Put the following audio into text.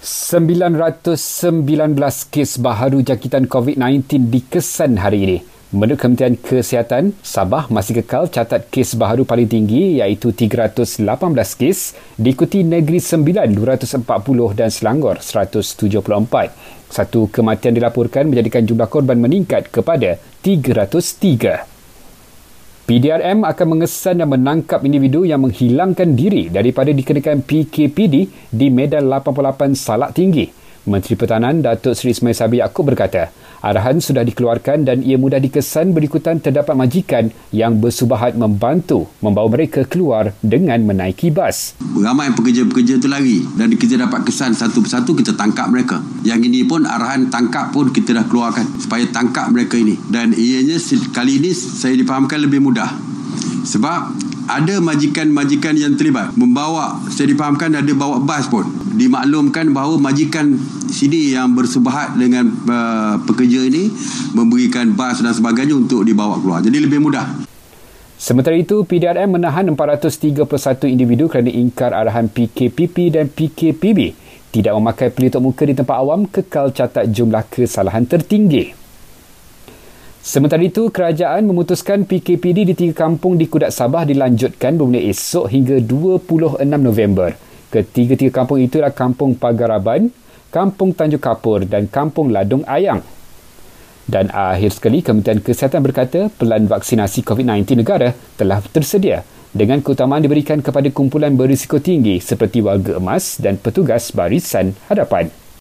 919 kes baharu jangkitan COVID-19 dikesan hari ini. Menurut Kementerian Kesihatan, Sabah masih kekal catat kes baharu paling tinggi iaitu 318 kes diikuti Negeri Sembilan 240 dan Selangor 174. Satu kematian dilaporkan menjadikan jumlah korban meningkat kepada 303. PDRM akan mengesan dan menangkap individu yang menghilangkan diri daripada dikenakan PKPD di Medan 88 Salak Tinggi. Menteri Pertahanan Datuk Seri Ismail Sabri Yaakob berkata, arahan sudah dikeluarkan dan ia mudah dikesan berikutan terdapat majikan yang bersubahat membantu membawa mereka keluar dengan menaiki bas. Ramai pekerja-pekerja itu lari dan kita dapat kesan satu persatu kita tangkap mereka. Yang ini pun arahan tangkap pun kita dah keluarkan supaya tangkap mereka ini. Dan ianya kali ini saya difahamkan lebih mudah. Sebab ada majikan-majikan yang terlibat. Membawa saya dipahamkan ada bawa bas pun. Dimaklumkan bahawa majikan sini yang bersebahat dengan uh, pekerja ini memberikan bas dan sebagainya untuk dibawa keluar. Jadi lebih mudah. Sementara itu, PDRM menahan 431 individu kerana ingkar arahan PKPP dan PKPB tidak memakai pelitup muka di tempat awam kekal catat jumlah kesalahan tertinggi. Sementara itu, kerajaan memutuskan PKPD di tiga kampung di Kudat Sabah dilanjutkan bermula esok hingga 26 November. Ketiga-tiga kampung itu adalah Kampung Pagaraban, Kampung Tanjung Kapur dan Kampung Ladung Ayang. Dan akhir sekali, Kementerian Kesihatan berkata pelan vaksinasi COVID-19 negara telah tersedia dengan keutamaan diberikan kepada kumpulan berisiko tinggi seperti warga emas dan petugas barisan hadapan.